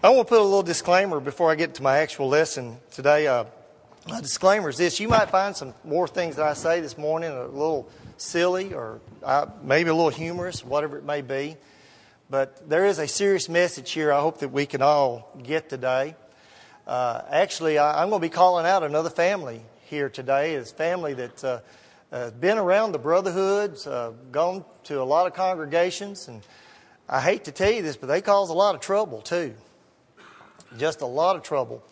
I want to put a little disclaimer before I get to my actual lesson today. Uh, my disclaimer is this you might find some more things that I say this morning a little silly or uh, maybe a little humorous, whatever it may be. But there is a serious message here I hope that we can all get today. Uh, actually, I, am going to be calling out another family here today. It's family that's uh, uh, been around the brotherhoods, uh, gone to a lot of congregations, and I hate to tell you this, but they cause a lot of trouble too. Just a lot of trouble.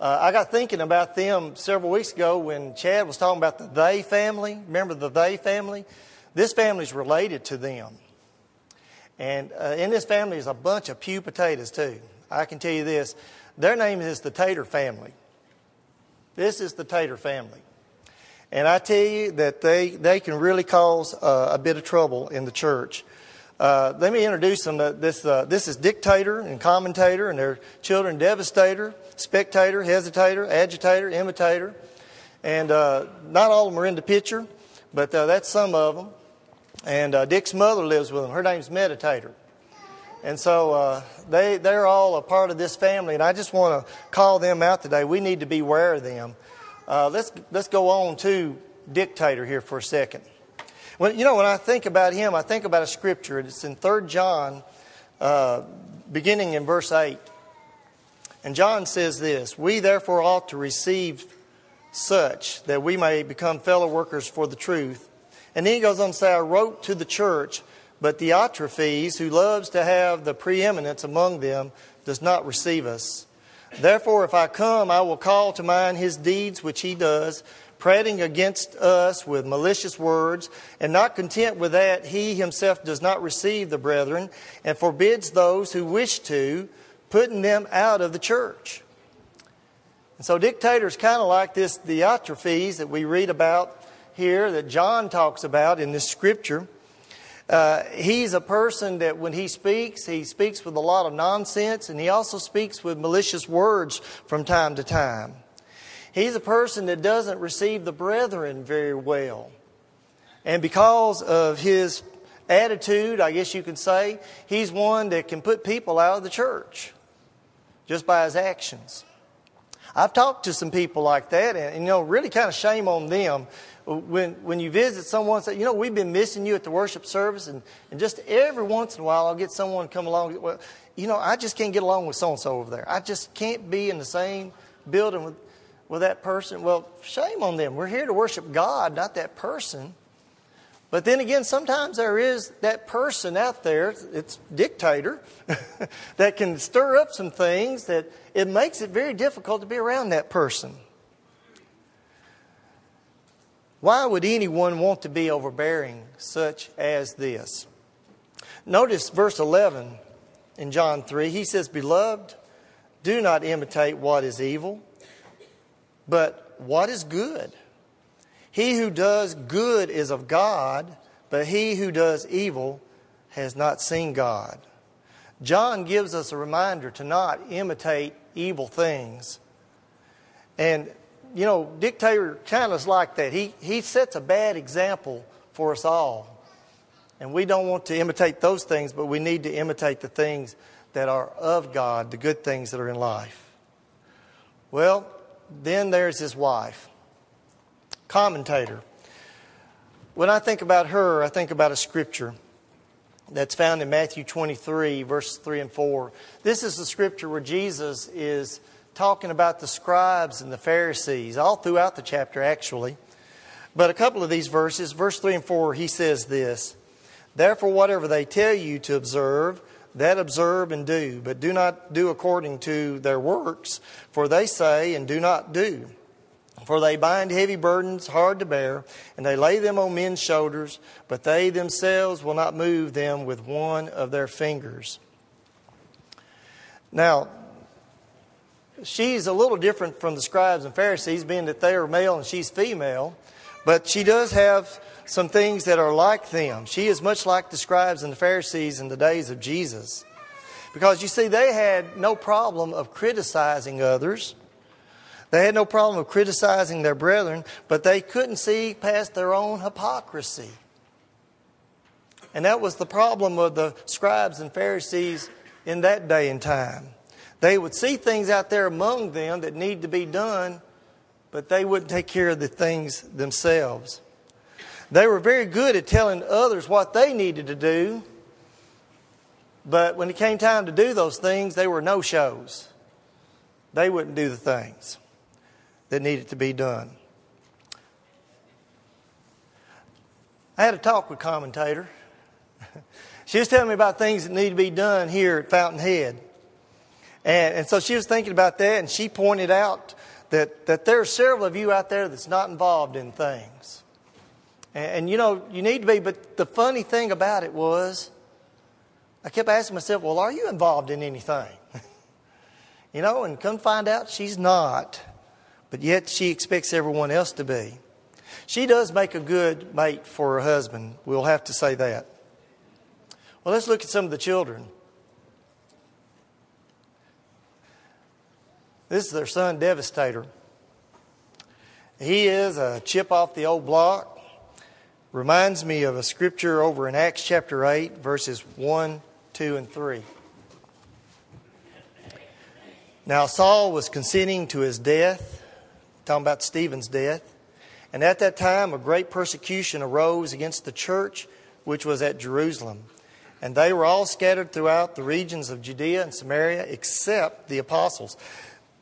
Uh, I got thinking about them several weeks ago when Chad was talking about the they family. Remember the they family? This family is related to them. And uh, in this family is a bunch of pew potatoes, too. I can tell you this their name is the Tater family. This is the Tater family. And I tell you that they, they can really cause uh, a bit of trouble in the church. Uh, let me introduce them. This, uh, this is dictator and commentator, and their children devastator, spectator, hesitator, agitator, imitator. And uh, not all of them are in the picture, but uh, that's some of them. And uh, Dick's mother lives with them. Her name's Meditator. And so uh, they, they're all a part of this family, and I just want to call them out today. We need to beware of them. Uh, let's, let's go on to Dictator here for a second. When, you know, when I think about him, I think about a scripture. It's in 3 John, uh, beginning in verse 8. And John says this We therefore ought to receive such that we may become fellow workers for the truth. And then he goes on to say, I wrote to the church, but Diotrephes, who loves to have the preeminence among them, does not receive us. Therefore, if I come, I will call to mind his deeds which he does, prating against us with malicious words, and not content with that, he himself does not receive the brethren, and forbids those who wish to, putting them out of the church. And so, dictators kind of like this Diotrephes that we read about here that John talks about in this scripture. Uh, he's a person that when he speaks, he speaks with a lot of nonsense and he also speaks with malicious words from time to time. He's a person that doesn't receive the brethren very well. And because of his attitude, I guess you could say, he's one that can put people out of the church just by his actions. I've talked to some people like that, and, and you know, really kind of shame on them when, when you visit someone, say, you know, we've been missing you at the worship service, and, and just every once in a while I'll get someone come along. Well, you know, I just can't get along with so and so over there. I just can't be in the same building with, with that person. Well, shame on them. We're here to worship God, not that person. But then again, sometimes there is that person out there, it's dictator, that can stir up some things that it makes it very difficult to be around that person. Why would anyone want to be overbearing such as this? Notice verse 11 in John 3. He says, Beloved, do not imitate what is evil, but what is good. He who does good is of God, but he who does evil has not seen God. John gives us a reminder to not imitate evil things. And you know, dictator kind of is like that. He, he sets a bad example for us all. And we don't want to imitate those things, but we need to imitate the things that are of God, the good things that are in life. Well, then there's his wife, commentator. When I think about her, I think about a scripture that's found in Matthew 23, verses 3 and 4. This is the scripture where Jesus is talking about the scribes and the Pharisees, all throughout the chapter, actually. But a couple of these verses, verse 3 and 4, he says this Therefore, whatever they tell you to observe, that observe and do, but do not do according to their works, for they say and do not do. For they bind heavy burdens hard to bear, and they lay them on men's shoulders, but they themselves will not move them with one of their fingers. Now, she's a little different from the scribes and Pharisees, being that they are male and she's female, but she does have some things that are like them. She is much like the scribes and the Pharisees in the days of Jesus. Because you see, they had no problem of criticizing others. They had no problem of criticizing their brethren, but they couldn't see past their own hypocrisy. And that was the problem of the scribes and Pharisees in that day and time. They would see things out there among them that need to be done, but they wouldn't take care of the things themselves. They were very good at telling others what they needed to do, but when it came time to do those things, they were no shows. They wouldn't do the things that needed to be done. I had a talk with commentator. she was telling me about things that need to be done here at Fountainhead. And, and so she was thinking about that, and she pointed out that, that there are several of you out there that's not involved in things. And, and you know, you need to be, but the funny thing about it was, I kept asking myself, well, are you involved in anything? you know, and come find out she's not. But yet she expects everyone else to be. She does make a good mate for her husband. We'll have to say that. Well, let's look at some of the children. This is their son, Devastator. He is a chip off the old block. Reminds me of a scripture over in Acts chapter 8, verses 1, 2, and 3. Now, Saul was consenting to his death, talking about Stephen's death. And at that time, a great persecution arose against the church which was at Jerusalem. And they were all scattered throughout the regions of Judea and Samaria, except the apostles.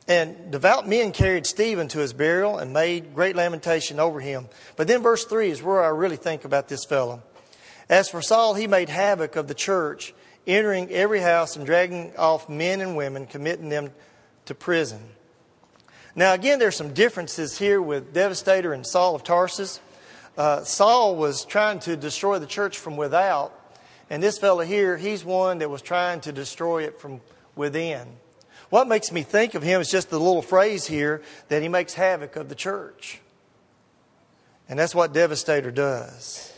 And devout men carried Stephen to his burial and made great lamentation over him. But then verse 3 is where I really think about this fellow. As for Saul, he made havoc of the church, entering every house and dragging off men and women, committing them to prison. Now, again, there's some differences here with Devastator and Saul of Tarsus. Uh, Saul was trying to destroy the church from without, and this fellow here, he's one that was trying to destroy it from within. What makes me think of him is just the little phrase here that he makes havoc of the church. And that's what Devastator does.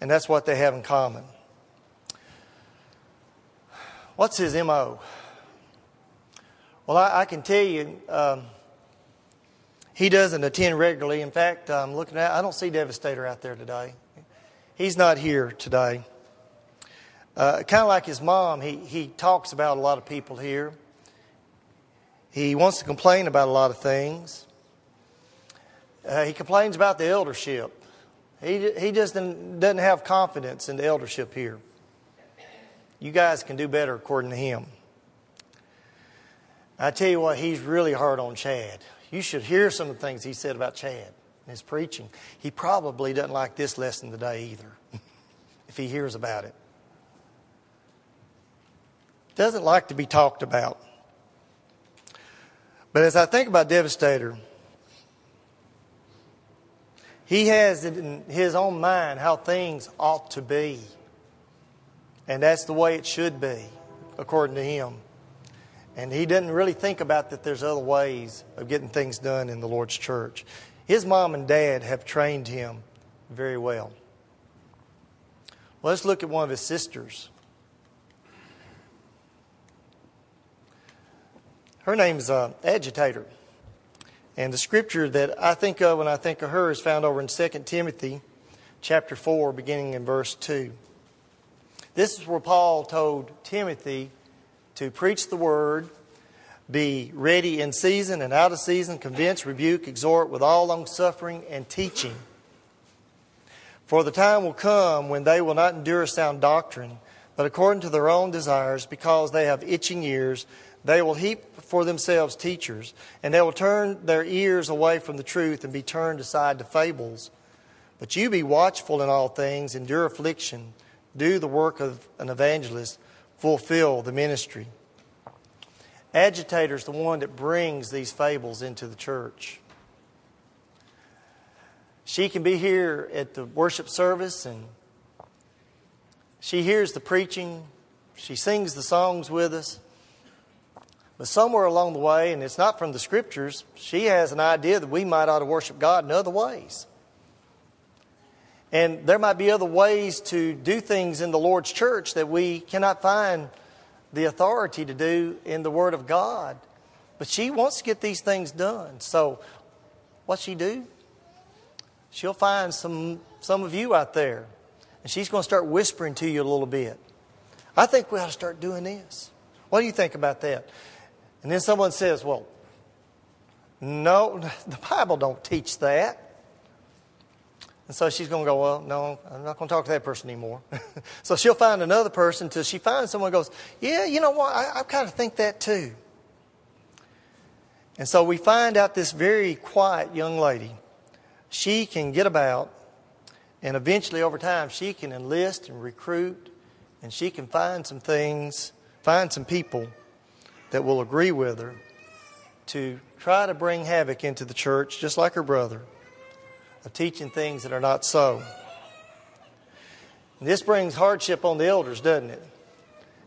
And that's what they have in common. What's his MO? Well, I, I can tell you, um, he doesn't attend regularly. In fact, I'm looking at, I don't see Devastator out there today. He's not here today. Uh, kind of like his mom, he, he talks about a lot of people here. He wants to complain about a lot of things. Uh, he complains about the eldership. He, he just doesn't, have confidence in the eldership here. You guys can do better according to him. I tell you what, he's really hard on Chad. You should hear some of the things he said about Chad in his preaching. He probably doesn't like this lesson today either, if he hears about it. Doesn't like to be talked about. But as I think about Devastator, he has it in his own mind how things ought to be. And that's the way it should be, according to him. And he didn't really think about that there's other ways of getting things done in the Lord's church. His mom and dad have trained him very well. well let's look at one of his sisters. Her name's uh, Agitator. And the scripture that I think of when I think of her is found over in 2 Timothy chapter 4, beginning in verse 2. This is where Paul told Timothy to preach the word, be ready in season and out of season, convince, rebuke, exhort with all long suffering and teaching. For the time will come when they will not endure sound doctrine, but according to their own desires, because they have itching ears, they will heap for themselves teachers, and they will turn their ears away from the truth and be turned aside to fables. But you be watchful in all things, endure affliction, do the work of an evangelist, fulfill the ministry. Agitator is the one that brings these fables into the church. She can be here at the worship service and she hears the preaching, she sings the songs with us. But somewhere along the way, and it's not from the scriptures, she has an idea that we might ought to worship God in other ways. And there might be other ways to do things in the Lord's church that we cannot find the authority to do in the Word of God. But she wants to get these things done. So, what she do? She'll find some some of you out there, and she's going to start whispering to you a little bit. I think we ought to start doing this. What do you think about that? And then someone says, Well, no, the Bible don't teach that. And so she's going to go, Well, no, I'm not going to talk to that person anymore. so she'll find another person until she finds someone who goes, Yeah, you know what? I, I kind of think that too. And so we find out this very quiet young lady, she can get about, and eventually over time, she can enlist and recruit, and she can find some things, find some people that will agree with her to try to bring havoc into the church, just like her brother, of teaching things that are not so. And this brings hardship on the elders, doesn't it?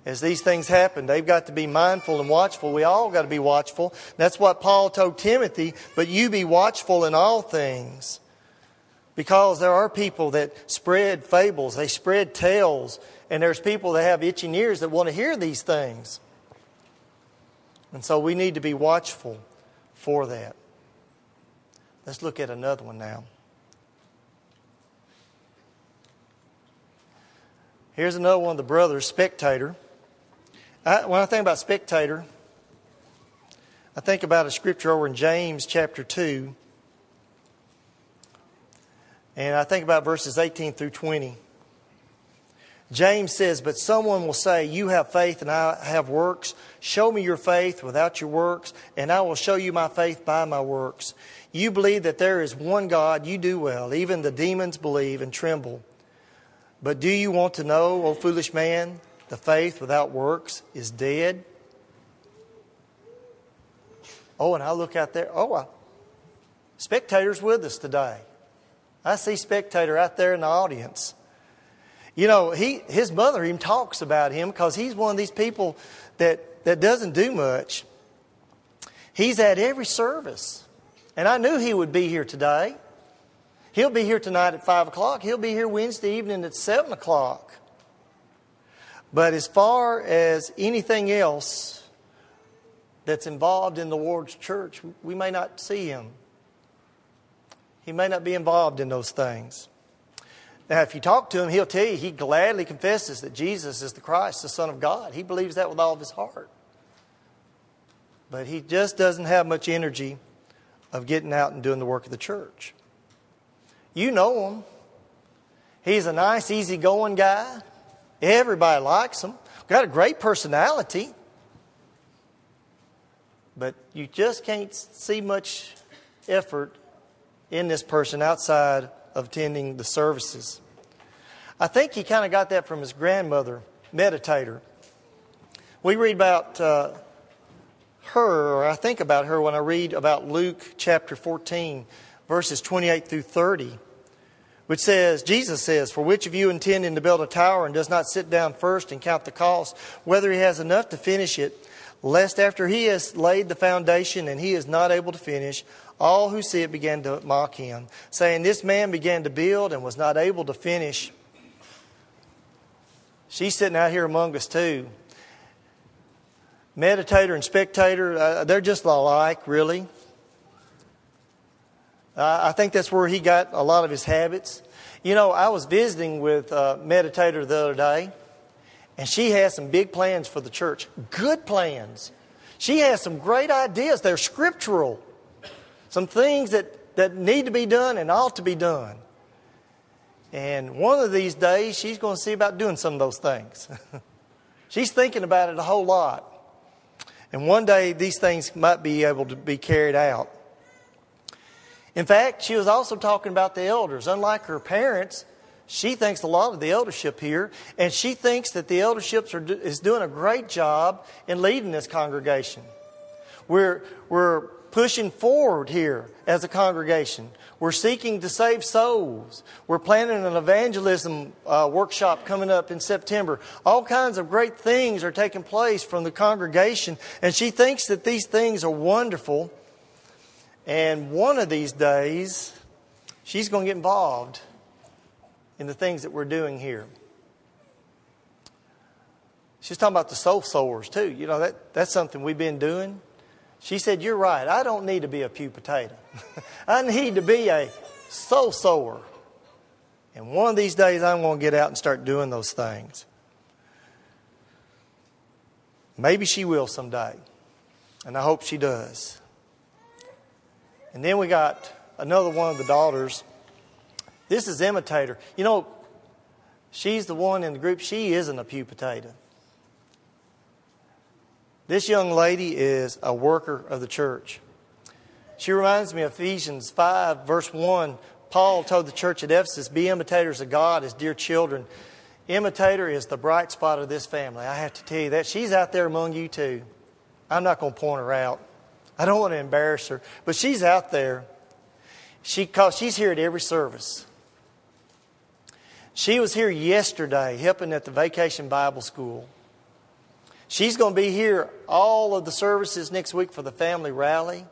As these things happen, they've got to be mindful and watchful. We all got to be watchful. That's what Paul told Timothy, but you be watchful in all things. Because there are people that spread fables, they spread tales, and there's people that have itching ears that want to hear these things. And so we need to be watchful for that. Let's look at another one now. Here's another one of the brothers, Spectator. I, when I think about Spectator, I think about a scripture over in James chapter 2. And I think about verses 18 through 20. James says, But someone will say, You have faith and I have works. Show me your faith without your works, and I will show you my faith by my works. You believe that there is one God, you do well. Even the demons believe and tremble. But do you want to know, O foolish man, the faith without works is dead? Oh, and I look out there. Oh, I, spectators with us today. I see spectator out there in the audience. You know, he, his mother even talks about him because he's one of these people that, that doesn't do much. He's at every service. And I knew he would be here today. He'll be here tonight at 5 o'clock. He'll be here Wednesday evening at 7 o'clock. But as far as anything else that's involved in the Lord's church, we may not see him. He may not be involved in those things. Now, if you talk to him, he'll tell you he gladly confesses that Jesus is the Christ, the Son of God. He believes that with all of his heart. But he just doesn't have much energy of getting out and doing the work of the church. You know him. He's a nice, easygoing guy. Everybody likes him. Got a great personality. But you just can't see much effort in this person outside of attending the services. I think he kind of got that from his grandmother, Meditator. We read about uh, her, or I think about her when I read about Luke chapter 14, verses 28 through 30, which says, Jesus says, For which of you intending to build a tower and does not sit down first and count the cost, whether he has enough to finish it, lest after he has laid the foundation and he is not able to finish, all who see it began to mock him, saying, This man began to build and was not able to finish. She's sitting out here among us too. Meditator and spectator, uh, they're just alike, really. Uh, I think that's where he got a lot of his habits. You know, I was visiting with a Meditator the other day, and she has some big plans for the church. Good plans. She has some great ideas. They're scriptural some things that, that need to be done and ought to be done. And one of these days, she's going to see about doing some of those things. she's thinking about it a whole lot. And one day, these things might be able to be carried out. In fact, she was also talking about the elders. Unlike her parents, she thinks a lot of the eldership here, and she thinks that the eldership is doing a great job in leading this congregation. We're, we're pushing forward here as a congregation. We're seeking to save souls. We're planning an evangelism uh, workshop coming up in September. All kinds of great things are taking place from the congregation, and she thinks that these things are wonderful. And one of these days, she's going to get involved in the things that we're doing here. She's talking about the soul sowers, too. You know, that, that's something we've been doing. She said, You're right. I don't need to be a pew potato. I need to be a soul sower. And one of these days, I'm going to get out and start doing those things. Maybe she will someday. And I hope she does. And then we got another one of the daughters. This is Imitator. You know, she's the one in the group, she isn't a pew potato. This young lady is a worker of the church. She reminds me of Ephesians 5, verse 1. Paul told the church at Ephesus, Be imitators of God as dear children. Imitator is the bright spot of this family. I have to tell you that. She's out there among you too. I'm not going to point her out. I don't want to embarrass her, but she's out there. She, cause she's here at every service. She was here yesterday helping at the Vacation Bible School. She's going to be here all of the services next week for the family rally.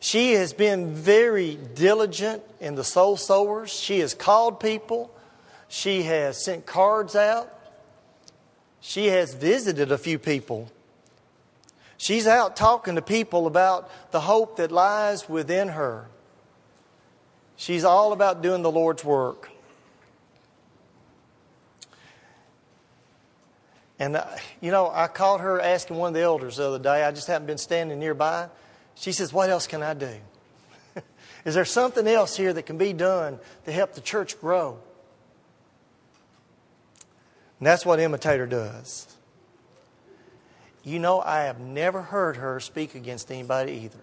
She has been very diligent in the soul sowers. She has called people. She has sent cards out. She has visited a few people. She's out talking to people about the hope that lies within her. She's all about doing the Lord's work. And, uh, you know, I caught her asking one of the elders the other day. I just happened been standing nearby. She says, What else can I do? Is there something else here that can be done to help the church grow? And that's what Imitator does. You know, I have never heard her speak against anybody either.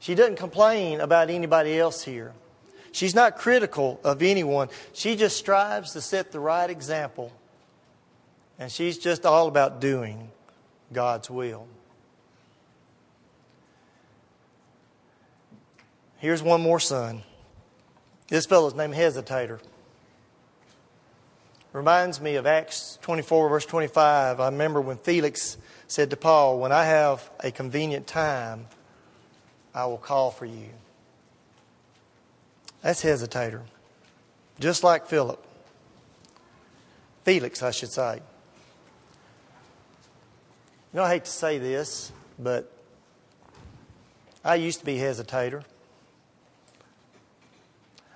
She doesn't complain about anybody else here. She's not critical of anyone. She just strives to set the right example. And she's just all about doing God's will. Here's one more son. This fellow's named Hesitator. Reminds me of Acts 24, verse 25. I remember when Felix said to Paul, When I have a convenient time, I will call for you. That's hesitator. Just like Philip. Felix, I should say. You know, I hate to say this, but I used to be a hesitator.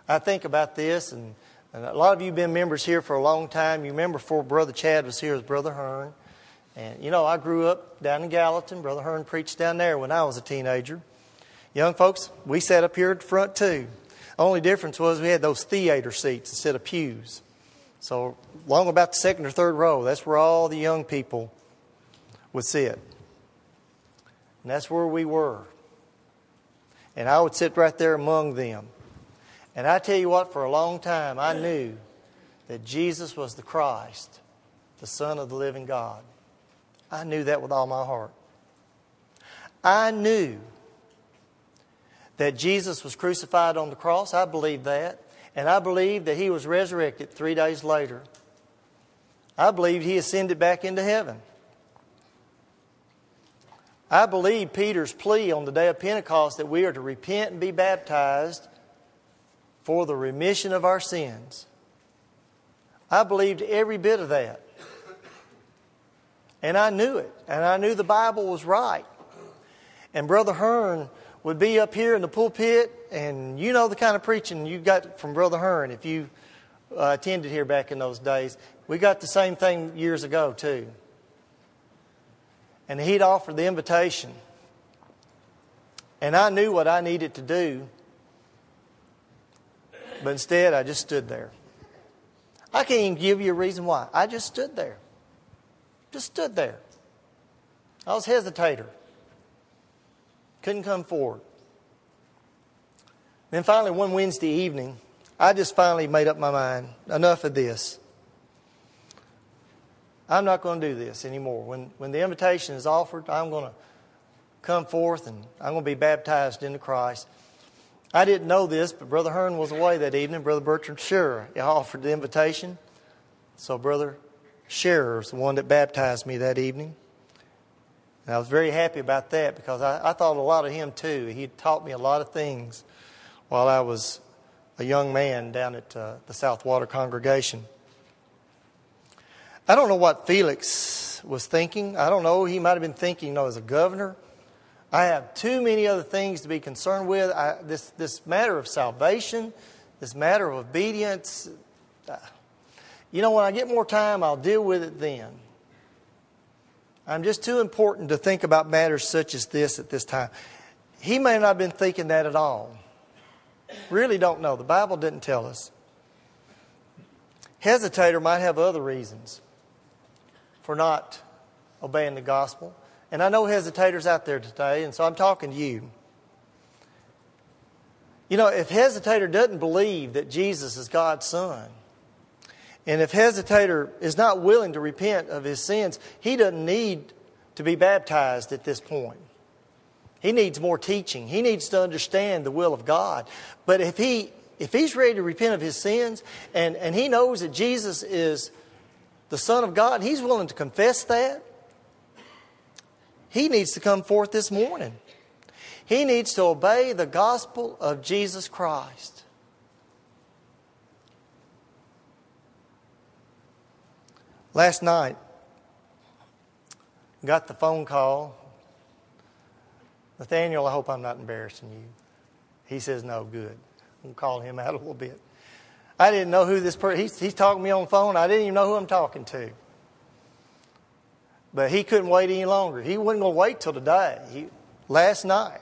I think about this, and and a lot of you have been members here for a long time. You remember before Brother Chad was here as Brother Hearn. And, you know, I grew up down in Gallatin. Brother Hearn preached down there when I was a teenager. Young folks, we sat up here at the front too. Only difference was we had those theater seats instead of pews. So, long about the second or third row, that's where all the young people would see it. And that's where we were. And I would sit right there among them. And I tell you what, for a long time, I knew that Jesus was the Christ, the Son of the living God. I knew that with all my heart. I knew that Jesus was crucified on the cross. I believed that. And I believed that he was resurrected three days later. I believed he ascended back into heaven. I believe Peter's plea on the day of Pentecost that we are to repent and be baptized for the remission of our sins. I believed every bit of that. And I knew it. And I knew the Bible was right. And Brother Hearn would be up here in the pulpit, and you know the kind of preaching you got from Brother Hearn if you uh, attended here back in those days. We got the same thing years ago, too. And he'd offer the invitation. And I knew what I needed to do but instead, I just stood there. I can't even give you a reason why. I just stood there. Just stood there. I was hesitator. Couldn't come forward. Then finally, one Wednesday evening, I just finally made up my mind enough of this. I'm not going to do this anymore. When, when the invitation is offered, I'm going to come forth and I'm going to be baptized into Christ. I didn't know this, but Brother Hearn was away that evening. Brother Bertram Scherer offered the invitation. So Brother Scherer is the one that baptized me that evening. And I was very happy about that because I, I thought a lot of him too. He taught me a lot of things while I was a young man down at uh, the Southwater congregation. I don't know what Felix was thinking. I don't know. He might have been thinking, you know, as a governor, I have too many other things to be concerned with. I, this, this matter of salvation, this matter of obedience, uh, you know, when I get more time, I'll deal with it then. I'm just too important to think about matters such as this at this time. He may not have been thinking that at all. Really don't know. The Bible didn't tell us. Hesitator might have other reasons for not obeying the gospel. And I know hesitators out there today, and so I'm talking to you. You know, if hesitator doesn't believe that Jesus is God's Son, and if hesitator is not willing to repent of his sins, he doesn't need to be baptized at this point. He needs more teaching. He needs to understand the will of God. But if he if he's ready to repent of his sins and, and he knows that Jesus is the Son of God, he's willing to confess that, he needs to come forth this morning. He needs to obey the gospel of Jesus Christ. Last night, got the phone call. Nathaniel, I hope I'm not embarrassing you. He says, No, good. I'm calling him out a little bit. I didn't know who this person, he's, he's talking to me on the phone. I didn't even know who I'm talking to. But he couldn't wait any longer. He wasn't going to wait till today. He, last night,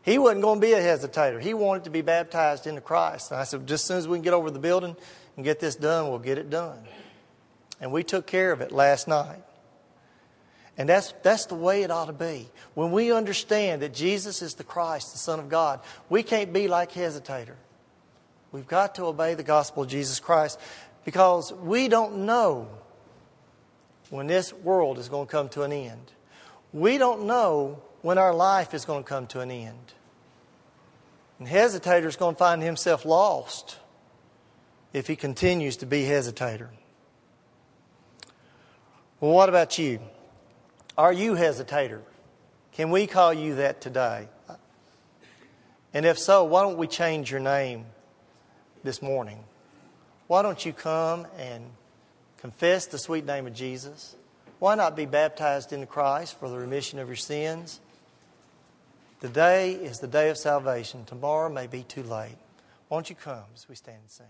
he wasn't going to be a hesitator. He wanted to be baptized into Christ. And I said, just as soon as we can get over the building and get this done, we'll get it done. And we took care of it last night. And that's, that's the way it ought to be. When we understand that Jesus is the Christ, the Son of God, we can't be like hesitator. We've got to obey the gospel of Jesus Christ because we don't know when this world is going to come to an end. We don't know when our life is going to come to an end. And hesitator is going to find himself lost if he continues to be hesitator. Well, what about you? Are you hesitator? Can we call you that today? And if so, why don't we change your name this morning? Why don't you come and confess the sweet name of Jesus? Why not be baptized into Christ for the remission of your sins? Today is the day of salvation. Tomorrow may be too late. Won't you come as we stand and sing?